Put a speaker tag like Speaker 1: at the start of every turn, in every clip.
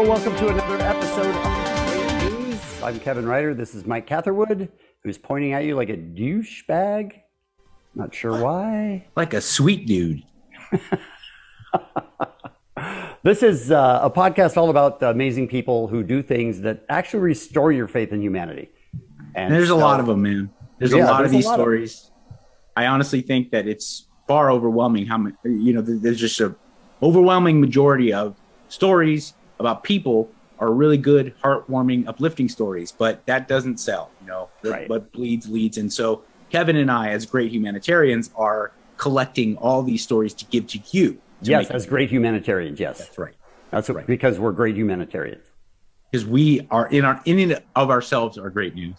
Speaker 1: Hello, welcome to another episode of Great News. I'm Kevin Ryder. This is Mike Catherwood, who's pointing at you like a douchebag. Not sure why.
Speaker 2: like a sweet dude.
Speaker 1: This is uh, a podcast all about amazing people who do things that actually restore your faith in humanity.
Speaker 2: And there's
Speaker 1: so-
Speaker 2: a lot of them, man. There's
Speaker 1: Yeah,
Speaker 2: a lot
Speaker 1: there's
Speaker 2: of these
Speaker 1: lot of-
Speaker 2: stories. I honestly think that it's far overwhelming how many, you know, there's just a overwhelming majority of stories about people are really good, heartwarming, uplifting stories, but that doesn't sell, you know,
Speaker 1: Right.
Speaker 2: what bleeds leads. And so Kevin and I, as great humanitarians, are collecting all these stories to give to you. to
Speaker 1: Yes, as great humanitarians. Yes,
Speaker 2: That's right.
Speaker 1: That's what, because we're great humanitarians.
Speaker 2: Because we are in our, in and of ourselves are great news.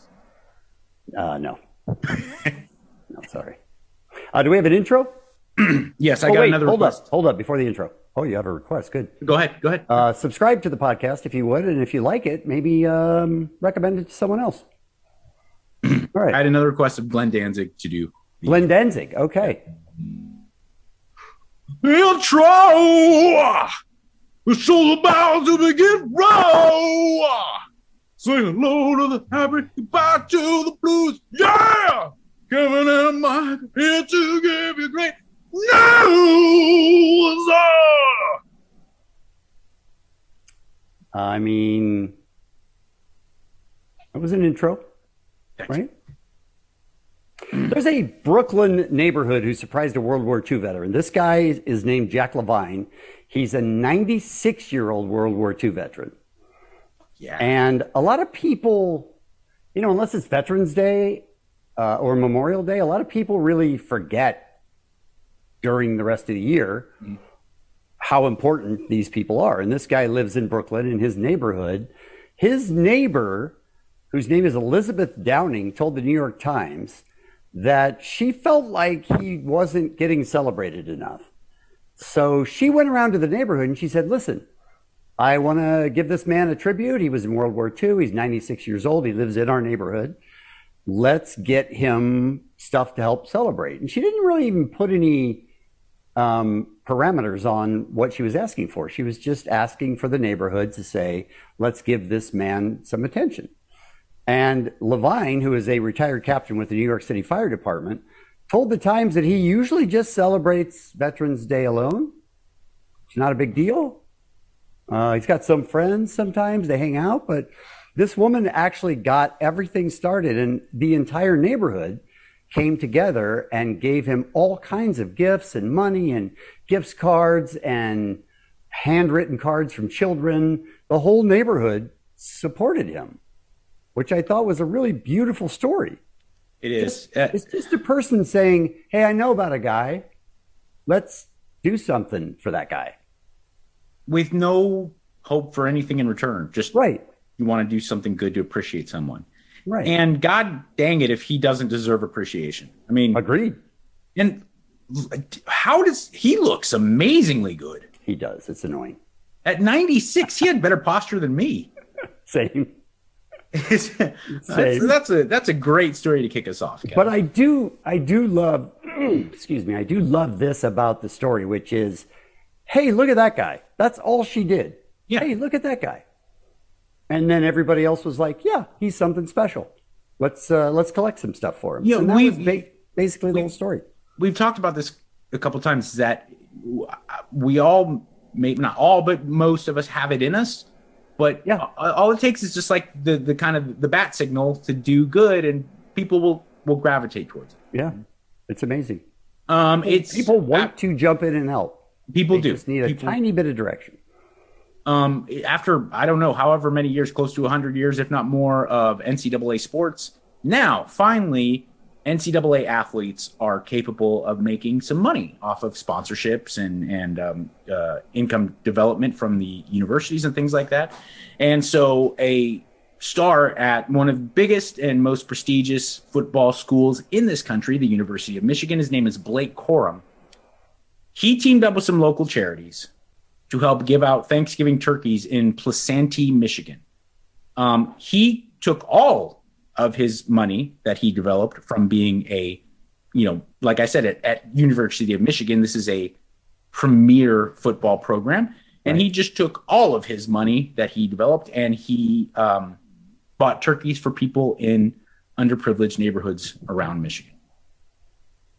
Speaker 1: Uh, no, no, sorry. Uh, do we have an intro?
Speaker 2: Yes, I
Speaker 1: oh,
Speaker 2: got
Speaker 1: wait,
Speaker 2: another
Speaker 1: hold
Speaker 2: request.
Speaker 1: up, hold up before the intro. Oh, you have a request. Good.
Speaker 2: Go ahead. Go ahead.
Speaker 1: Uh, subscribe to the podcast if you would, and if you like it, maybe um, recommend it to someone else. All
Speaker 2: I had another request of Glenn Danzig to do.
Speaker 1: Glenn Danzig. Okay.
Speaker 2: Intro! The show's about to begin. Roll! Sing hello to the happy, goodbye to the blues. Yeah! Kevin and Mike here to give you great news.
Speaker 1: I mean, it was an intro, right? There's a Brooklyn neighborhood who surprised a World War II veteran. This guy is named Jack Levine. He's a 96 year old World War II veteran.
Speaker 2: Yeah.
Speaker 1: And a lot of people, you know, unless it's Veterans Day uh, or Memorial Day, a lot of people really forget during the rest of the year mm-hmm. how important these people are. And this guy lives in Brooklyn in his neighborhood. His neighbor, whose name is Elizabeth Downing, told the New York Times that she felt like he wasn't getting celebrated enough. So she went around to the neighborhood and she said, Listen, I want to give this man a tribute. He was in World War II. He's 96 years old. He lives in our neighborhood. Let's get him stuff to help celebrate. And she didn't really even put any um, parameters on what she was asking for. She was just asking for the neighborhood to say, let's give this man some attention. And Levine, who is a retired captain with the New York City Fire Department, told the Times that he usually just celebrates Veterans Day alone. It's not a big deal. Uh, he's got some friends sometimes, they hang out, but this woman actually got everything started, and the entire neighborhood came together and gave him all kinds of gifts and money and gifts cards and handwritten cards from children. The whole neighborhood supported him, which I thought was a really beautiful story.
Speaker 2: It is. Uh,
Speaker 1: It's just a person saying, Hey, I know about a guy. Let's do something for that guy.
Speaker 2: with no hope for anything in return. Just
Speaker 1: Right.
Speaker 2: you want to do something good to appreciate someone.
Speaker 1: Right.
Speaker 2: And God dang it if he doesn't deserve appreciation. I mean,
Speaker 1: Agreed.
Speaker 2: and how does he looks amazingly good
Speaker 1: He does. It's annoying.
Speaker 2: at 96? He had better posture than me.
Speaker 1: Same.
Speaker 2: that's, that's a that's a great story to kick us off. Kevin.
Speaker 1: But I do, I do love, excuse me, I do love this about the story, which is, hey, look at that guy. That's all she did.
Speaker 2: Yeah.
Speaker 1: Hey, look at that guy. And then everybody else was like, yeah, he's something special. Let's uh, let's collect some stuff for him.
Speaker 2: Yeah, we-
Speaker 1: ba- basically the whole story.
Speaker 2: we've talked about this a couple times is that we all maybe not all but most of us have it in us but
Speaker 1: Yeah.
Speaker 2: all it takes is just like the the kind of the bat signal to do good and people will will gravitate towards it
Speaker 1: Yeah, it's amazing.
Speaker 2: um it's
Speaker 1: People want to jump in and help.
Speaker 2: people
Speaker 1: They
Speaker 2: do
Speaker 1: just need a
Speaker 2: people,
Speaker 1: tiny bit of direction.
Speaker 2: Um, after I don't know, however many years, close to 100 years, if not more, of NCAA sports, now finally NCAA athletes are capable of making some money off of sponsorships and and um, uh, income development from the universities and things like that. And so, a star at one of the biggest and most prestigious football schools in this country, the University of Michigan, his name is Blake Corum. He teamed up with some local charities to help give out Thanksgiving turkeys in Placentia, Michigan. Um, he took all of his money that he developed from being a, you know, like I said, at, at University of Michigan, this is a premier football program. And right. he just took all of his money that he developed and he um, bought turkeys for people in underprivileged neighborhoods around Michigan.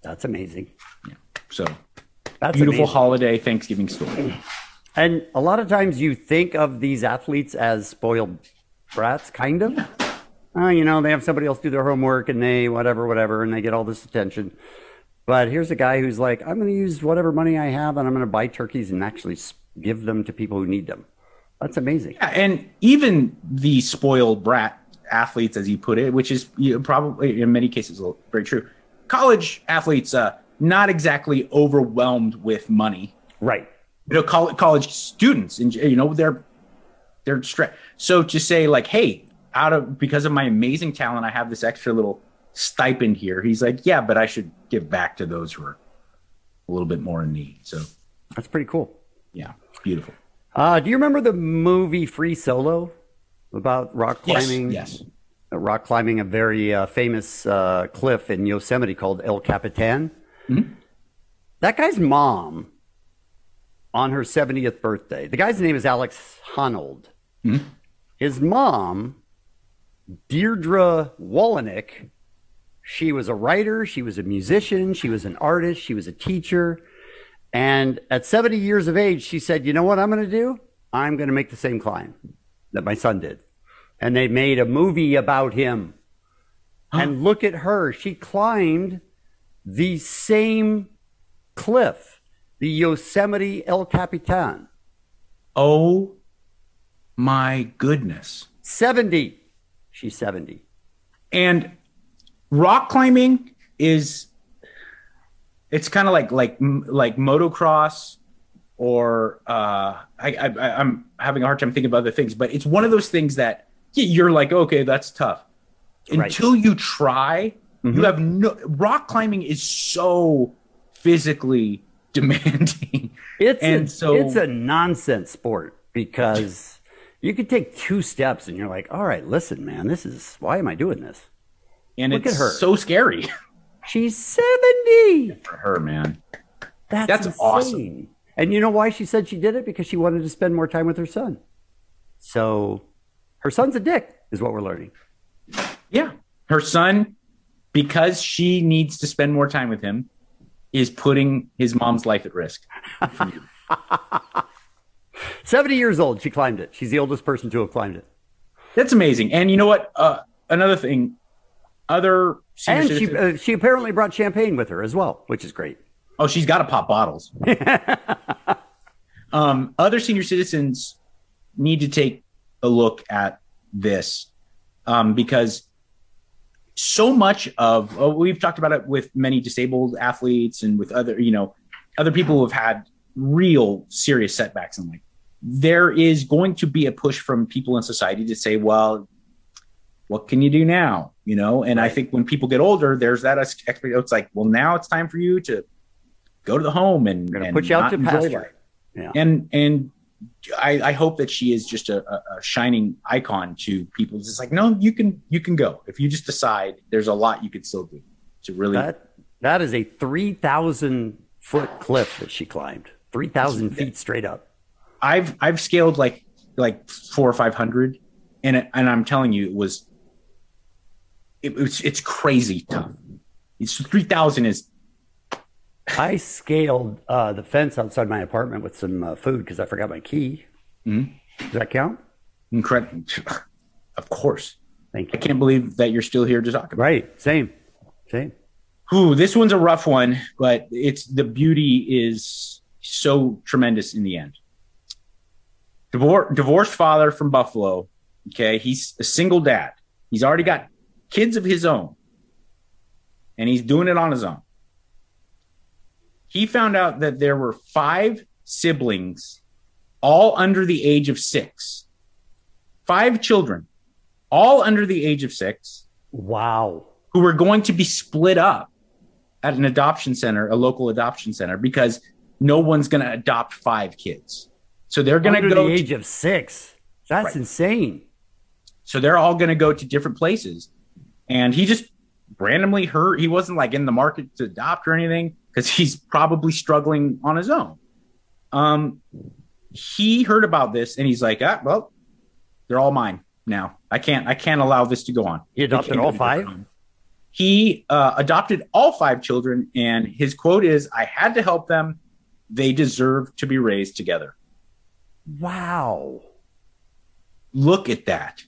Speaker 1: That's amazing.
Speaker 2: Yeah. So that's a beautiful amazing. holiday Thanksgiving story.
Speaker 1: And a lot of times you think of these athletes as spoiled brats, kind of. Yeah oh, you know, they have somebody else do their homework and they whatever, whatever, and they get all this attention. But here's a guy who's like, I'm going to use whatever money I have and I'm going to buy turkeys and actually give them to people who need them. That's amazing.
Speaker 2: Yeah, and even the spoiled brat athletes, as you put it, which is you know, probably in many cases very true. College athletes, uh, not exactly overwhelmed with money.
Speaker 1: Right.
Speaker 2: You know, college, college students, and you know, they're they're stressed. So to say like, hey, out of because of my amazing talent, I have this extra little stipend here. He's like, yeah, but I should give back to those who are a little bit more in need. So
Speaker 1: that's pretty cool.
Speaker 2: Yeah, beautiful.
Speaker 1: Uh, do you remember the movie Free Solo about rock climbing?
Speaker 2: Yes. yes.
Speaker 1: Uh, rock climbing a very uh, famous uh, cliff in Yosemite called El Capitan. Mm-hmm. That guy's mom, on her 70th birthday, the guy's name is Alex Honnold. Mm-hmm. His mom Dierdre Wolownick. She was a writer, she was a musician, she was an artist, she was a teacher. And at 70 years of age, she said, You know what I'm going to do? I'm going to make the same climb that my son did. And they made a movie about him. And look at her. She climbed the same cliff, the Yosemite El Capitan.
Speaker 2: Oh my goodness.
Speaker 1: 70. She's 70.
Speaker 2: And rock climbing is it's kind of like like like motocross or uh I, I i'm having a hard time thinking of other things but it's one of those things that you're like okay that's tough until right. you try mm-hmm. you have no rock climbing is so physically demanding
Speaker 1: it's and a, so it's a nonsense sport because you could take two steps and you're like, all right, listen, man, this is why am I doing this?
Speaker 2: And Look it's at her. so scary.
Speaker 1: She's 70.
Speaker 2: for her, man.
Speaker 1: That's, That's awesome. And you know why she said she did it? Because she wanted to spend more time with her son. So her son's a dick, is what we're learning.
Speaker 2: Yeah. Her son, because she needs to spend more time with him, is putting his mom's life at risk.
Speaker 1: 70 years old, she climbed it. She's the oldest person to have climbed it.
Speaker 2: That's amazing. And you know what? Uh, another thing, other
Speaker 1: and she uh, she apparently brought champagne with her as well, which is great.
Speaker 2: Oh, she's got to pop bottles. um, other senior citizens need to take a look at this um, because so much of uh, we've talked about it with many disabled athletes and with other you know other people who have had real serious setbacks in life there is going to be a push from people in society to say, well, what can you do now? You know, and right. I think when people get older, there's that expectation. It's like, well, now it's time for you to go to the home and, and
Speaker 1: put you out to pasture.
Speaker 2: Yeah. And and I, I, hope that she is just a, a, shining icon to people. It's like, no, you can you can go if you just decide. There's a lot you could still do to really.
Speaker 1: That that is a three thousand foot cliff that she climbed. Three thousand feet straight up.
Speaker 2: I've I've scaled like like four or five hundred, and it, and I'm telling you, it was it, it's it's crazy tough. It's three thousand is.
Speaker 1: I scaled uh, the fence outside my apartment with some uh, food because I forgot my key. Mm-hmm. Does that count?
Speaker 2: Incredible. Of course.
Speaker 1: Thank you.
Speaker 2: I can't believe that you're still here to talk about.
Speaker 1: Right. Same. Same.
Speaker 2: Ooh, this one's a rough one, but it's the beauty is so tremendous in the end. Divor- divorced father from Buffalo. Okay, he's a single dad. He's already got kids of his own, and he's doing it on his own. He found out that there were five siblings, all under the age of six. Five children, all under the age of six,
Speaker 1: Wow.
Speaker 2: who were going to be split up at an adoption center, a local adoption center, because no one's going to adopt five kids. So they're going to go.
Speaker 1: To the
Speaker 2: to-
Speaker 1: age of six. That's
Speaker 2: Right.
Speaker 1: insane.
Speaker 2: so they're all going to go to different places. And he just randomly heard he wasn't like in the market to adopt or anything because he's probably struggling on his own. Um, he heard about this and he's like, ah, well, they're all mine now. I can't, I can't allow this to go on.
Speaker 1: He adopted all five?
Speaker 2: He uh, adopted all five children, and his quote is, "I had to help them. They deserve to be raised together."
Speaker 1: Wow.
Speaker 2: Look at that.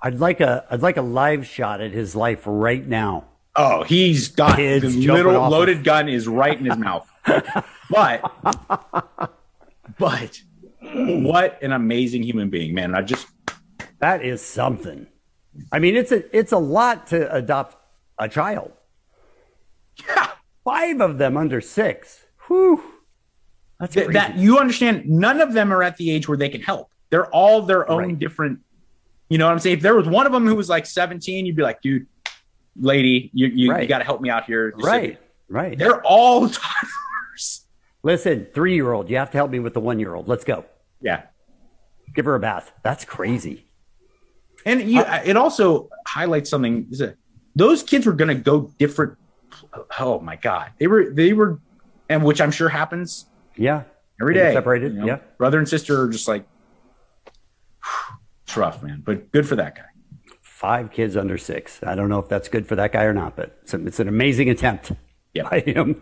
Speaker 1: I'd like a I'd like a live shot at his life right now.
Speaker 2: Oh, he's got
Speaker 1: Kids
Speaker 2: the little loaded
Speaker 1: of-
Speaker 2: gun is right in his mouth. But, but, what an amazing human being, man! I just
Speaker 1: That is something. I mean, it's a it's a lot to adopt a child.
Speaker 2: yeah,
Speaker 1: Five of them under six. Whew. That's
Speaker 2: th- that you understand. None of them are at the age where they can help. They're all their own
Speaker 1: Right.
Speaker 2: different. You know what I'm saying? If there was one of them who was like 17, you'd be like, dude, lady, you you,
Speaker 1: Right.
Speaker 2: you got to help me out here.
Speaker 1: Right. Right.
Speaker 2: They're all toddlers.
Speaker 1: Listen, three year old, you have to help me with the one year old. Let's go.
Speaker 2: Yeah.
Speaker 1: Give her a bath. That's crazy.
Speaker 2: And you, uh, it also highlights something those kids were going to go different. Oh my God. They were, they were, and which I'm sure happens
Speaker 1: Yeah.
Speaker 2: every day
Speaker 1: separated,
Speaker 2: you know?
Speaker 1: yeah.
Speaker 2: Brother and sister are just like, it's rough, man, but good for that guy.
Speaker 1: Five kids under six. I don't know if that's good for that guy or not, but it's, a, it's an amazing attempt
Speaker 2: Yeah.
Speaker 1: by him.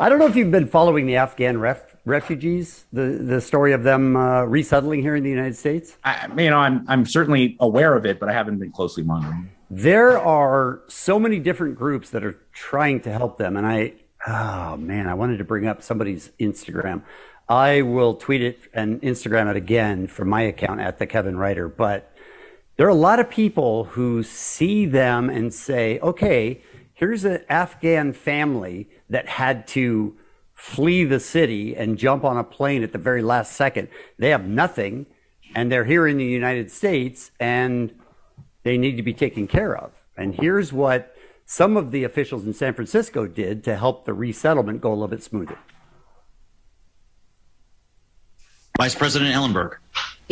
Speaker 1: I don't know if you've been following the Afghan ref, refugees, the, the story of them uh, resettling here in the United States.
Speaker 2: I, you know, I'm, I'm certainly aware of it, but I haven't been closely monitoring.
Speaker 1: There are so many different groups that are trying to help them. And I, oh man, I wanted to bring up somebody's Instagram. I will tweet it and Instagram it again from my account at the Kevin Ryder. But there are a lot of people who see them and say, okay, here's an Afghan family that had to flee the city and jump on a plane at the very last second. They have nothing and they're here in the United States and they need to be taken care of. And here's what some of the officials in San Francisco did to help the resettlement go a little bit smoother.
Speaker 3: Vice President Ellenberg.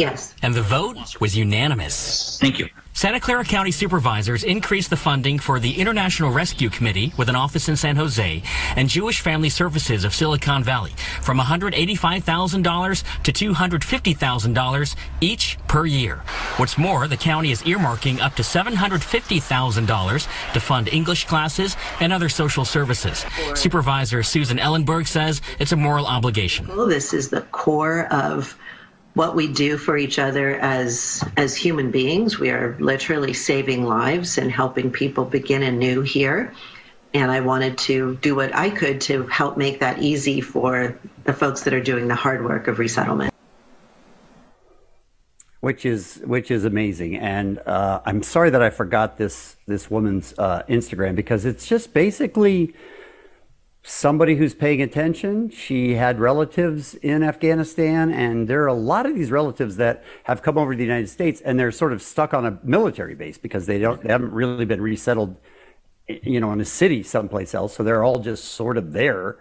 Speaker 4: Yes.
Speaker 5: And the vote was unanimous.
Speaker 3: Thank you.
Speaker 5: Santa Clara County supervisors increased the funding for the International Rescue Committee with an office in San Jose and Jewish Family Services of Silicon Valley from $185,000 to $250,000 each per year. What's more, the county is earmarking up to $750,000 to fund English classes and other social services. Supervisor Susan Ellenberg says it's a moral obligation.
Speaker 4: Well, this is the core of what we do for each other as as human beings. We are literally saving lives and helping people begin anew here. And I wanted to do what I could to help make that easy for the folks that are doing the hard work of resettlement.
Speaker 1: which is which is amazing. And uh, I'm sorry that I forgot this this woman's uh, Instagram because it's just basically somebody who's paying attention. She had relatives in Afghanistan, and there are a lot of these relatives that have come over to the United States, and they're sort of stuck on a military base because they don't they haven't really been resettled, you know, in a city someplace else. So they're all just sort of there.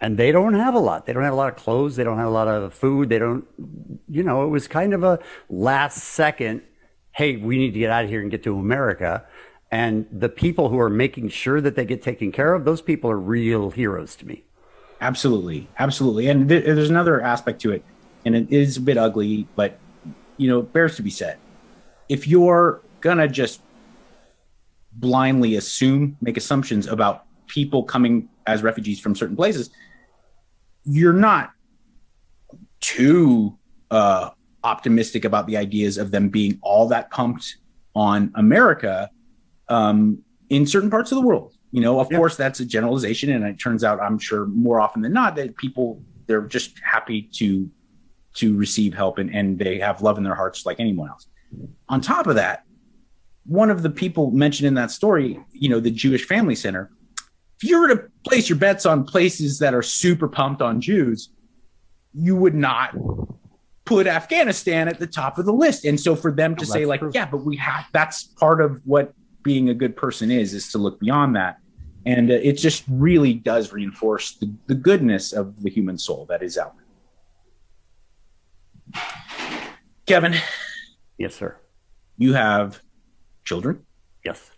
Speaker 1: And they don't have a lot. They don't have a lot of clothes. They don't have a lot of food. They don't, you know, it was kind of a last second, hey, we need to get out of here and get to America. And the people who are making sure that they get taken care of, those people are real heroes to me.
Speaker 2: Absolutely, absolutely. And th- there's another aspect to it, and it is a bit ugly, but you know, it bears to be said. If you're gonna just blindly assume, make assumptions about people coming as refugees from certain places, you're not too uh, optimistic about the ideas of them being all that pumped on America um, in certain parts of the world. You know, of
Speaker 1: Yeah.
Speaker 2: course, that's a generalization, and it turns out, I'm sure, more often than not, that people they're just happy to to receive help and, and they have love in their hearts like anyone else. On top of that, one of the people mentioned in that story, you know, the Jewish Family Center, if you were to place your bets on places that are super pumped on Jews, you would not put Afghanistan at the top of the list. And so for them to
Speaker 1: Oh,
Speaker 2: say, like,
Speaker 1: true.
Speaker 2: yeah, but we have that's part of what being a good person is, is to look beyond that. And uh, it just really does reinforce the, the goodness of the human soul that is out there. Kevin,
Speaker 1: Yes, sir.
Speaker 2: you have children.
Speaker 1: Yes.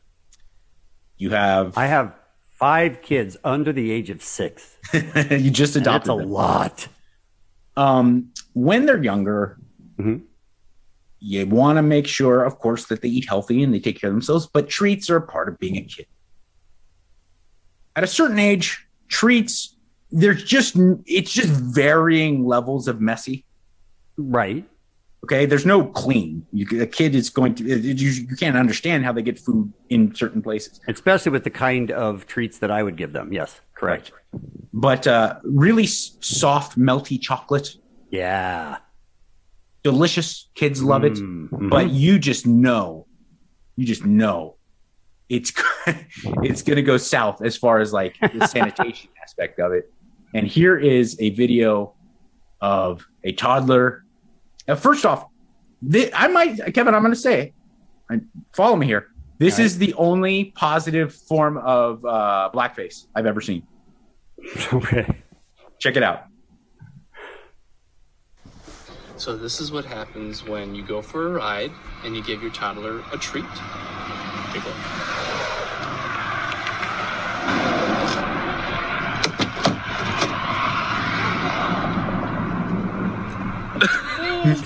Speaker 2: You have
Speaker 1: I have five kids under the age of six.
Speaker 2: you just
Speaker 1: And That's
Speaker 2: adopted
Speaker 1: a
Speaker 2: them.
Speaker 1: lot.
Speaker 2: um, when they're younger,
Speaker 1: Mhm.
Speaker 2: You want to make sure, of course, that they eat healthy and they take care of themselves. But treats are a part of being a kid. At a certain age, treats there's just it's just varying levels of messy.
Speaker 1: Right.
Speaker 2: Okay, there's no clean. You, a kid is going to you, you can't understand how they get food in certain places.
Speaker 1: Especially with the kind of treats that I would give them. Yes. Correct.
Speaker 2: But uh, really soft, melty chocolate,
Speaker 1: Yeah.
Speaker 2: Delicious. Kids love it.
Speaker 1: Mhm.
Speaker 2: but you just know, you just know, it's it's going to go south as far as like the sanitation aspect of it. And here is a video of a toddler. Uh, first off, thi- I might, Kevin, I'm going to say, and follow me here. This
Speaker 1: All right.
Speaker 2: is the only positive form of uh, blackface I've ever seen.
Speaker 1: okay.
Speaker 2: Check it out.
Speaker 6: So this is what happens when you go for a ride and you give your toddler a treat. Take a look.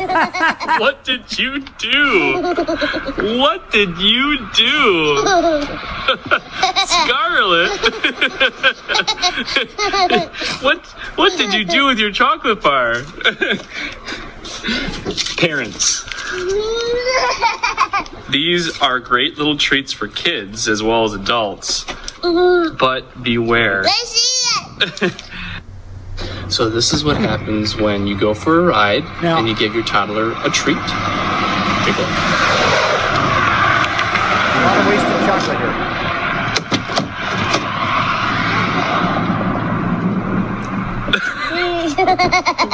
Speaker 6: what did you do? What did you do? Scarlet. what what did you do with your chocolate bar? Parents. These are great little treats for kids as well as adults. But beware. so this is what happens when you go for a ride
Speaker 2: Now-
Speaker 6: and you give your toddler a treat. Take a look.
Speaker 1: A lot of wasted chocolate here.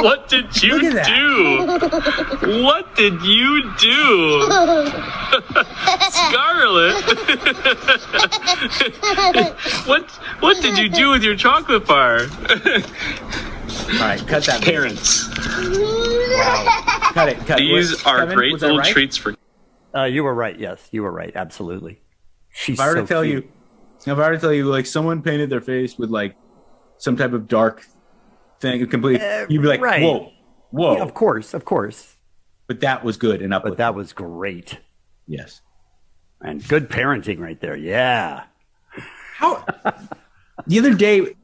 Speaker 6: What did you do? What did you do? Scarlet. what what did you do with your chocolate bar?
Speaker 2: All right, cut that. video.
Speaker 6: Parents.
Speaker 2: Cut it. Cut it.
Speaker 6: These
Speaker 2: Wait,
Speaker 6: are
Speaker 2: Kevin,
Speaker 6: great little
Speaker 2: right?
Speaker 6: treats for
Speaker 1: Uh, you were right. Yes, you were right. Absolutely. She's
Speaker 2: If I were
Speaker 1: so
Speaker 2: to tell
Speaker 1: cute.
Speaker 2: you, if I were to tell you, like someone painted their face with like some type of dark thing, completely.
Speaker 1: Uh,
Speaker 2: you'd be like,
Speaker 1: right.
Speaker 2: "Whoa, whoa!"
Speaker 1: Yeah, of course, of course.
Speaker 2: But that was good and up.
Speaker 1: But that was great
Speaker 2: yes.
Speaker 1: and good parenting right there. Yeah.
Speaker 2: How the other day,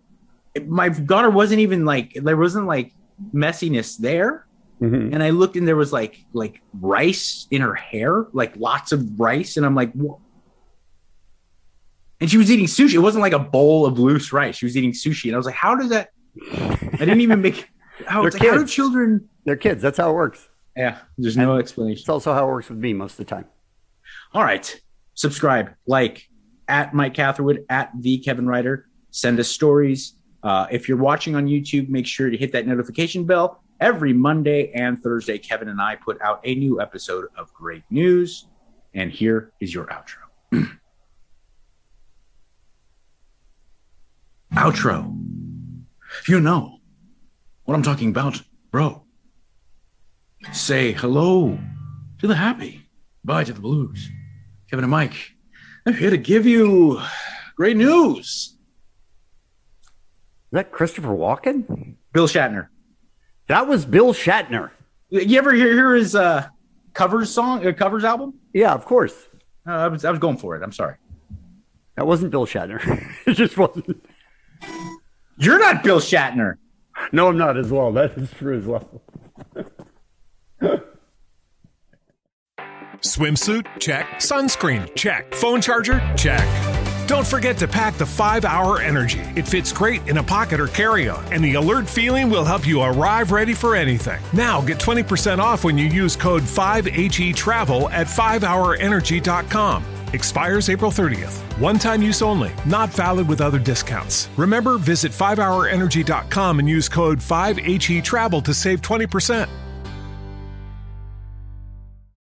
Speaker 2: my daughter wasn't even like there wasn't like messiness there,
Speaker 1: Mhm.
Speaker 2: and I looked and there was like like rice in her hair, like lots of rice, and I'm like, "Whoa." And she was eating sushi. It wasn't like a bowl of loose rice. She was eating sushi, and I was like, "How does that?" I didn't even make. How,
Speaker 1: They're
Speaker 2: like, how do
Speaker 1: kids.
Speaker 2: children?
Speaker 1: They're kids. That's how it works.
Speaker 2: Yeah, there's no
Speaker 1: It's
Speaker 2: explanation.
Speaker 1: It's also how it works with me most of the time.
Speaker 2: All right, subscribe, like at Mike Catherwood at the Kevin Ryder. Send us stories. Uh, if you're watching on YouTube, make sure to hit that notification bell. Every Monday and Thursday, Kevin and I put out a new episode of Great News. And here is your outro. outro. You know what I'm talking about, bro. Say hello to the happy, bye to the blues. Kevin and Mike, I'm here to give you great news.
Speaker 1: Is that Christopher Walken?
Speaker 2: Bill Shatner.
Speaker 1: That was Bill Shatner.
Speaker 2: You ever hear, hear his uh, covers song, uh, covers album?
Speaker 1: Yeah, of course.
Speaker 2: Uh, I was I was going for it. I'm sorry.
Speaker 1: That wasn't Bill Shatner. it just wasn't.
Speaker 2: You're not Bill Shatner.
Speaker 1: No, I'm not as well. That is true as well.
Speaker 7: Swimsuit? Check. Sunscreen? Check. Phone charger? Check. Don't forget to pack the 5 Hour Energy. It fits great in a pocket or carry on, and the alert feeling will help you arrive ready for anything. Now get 20% off when you use code 5HE Travel at 5hourenergy.com. Expires April 30th. One time use only, not valid with other discounts. Remember, visit 5hourenergy.com and use code 5HE Travel to save 20%.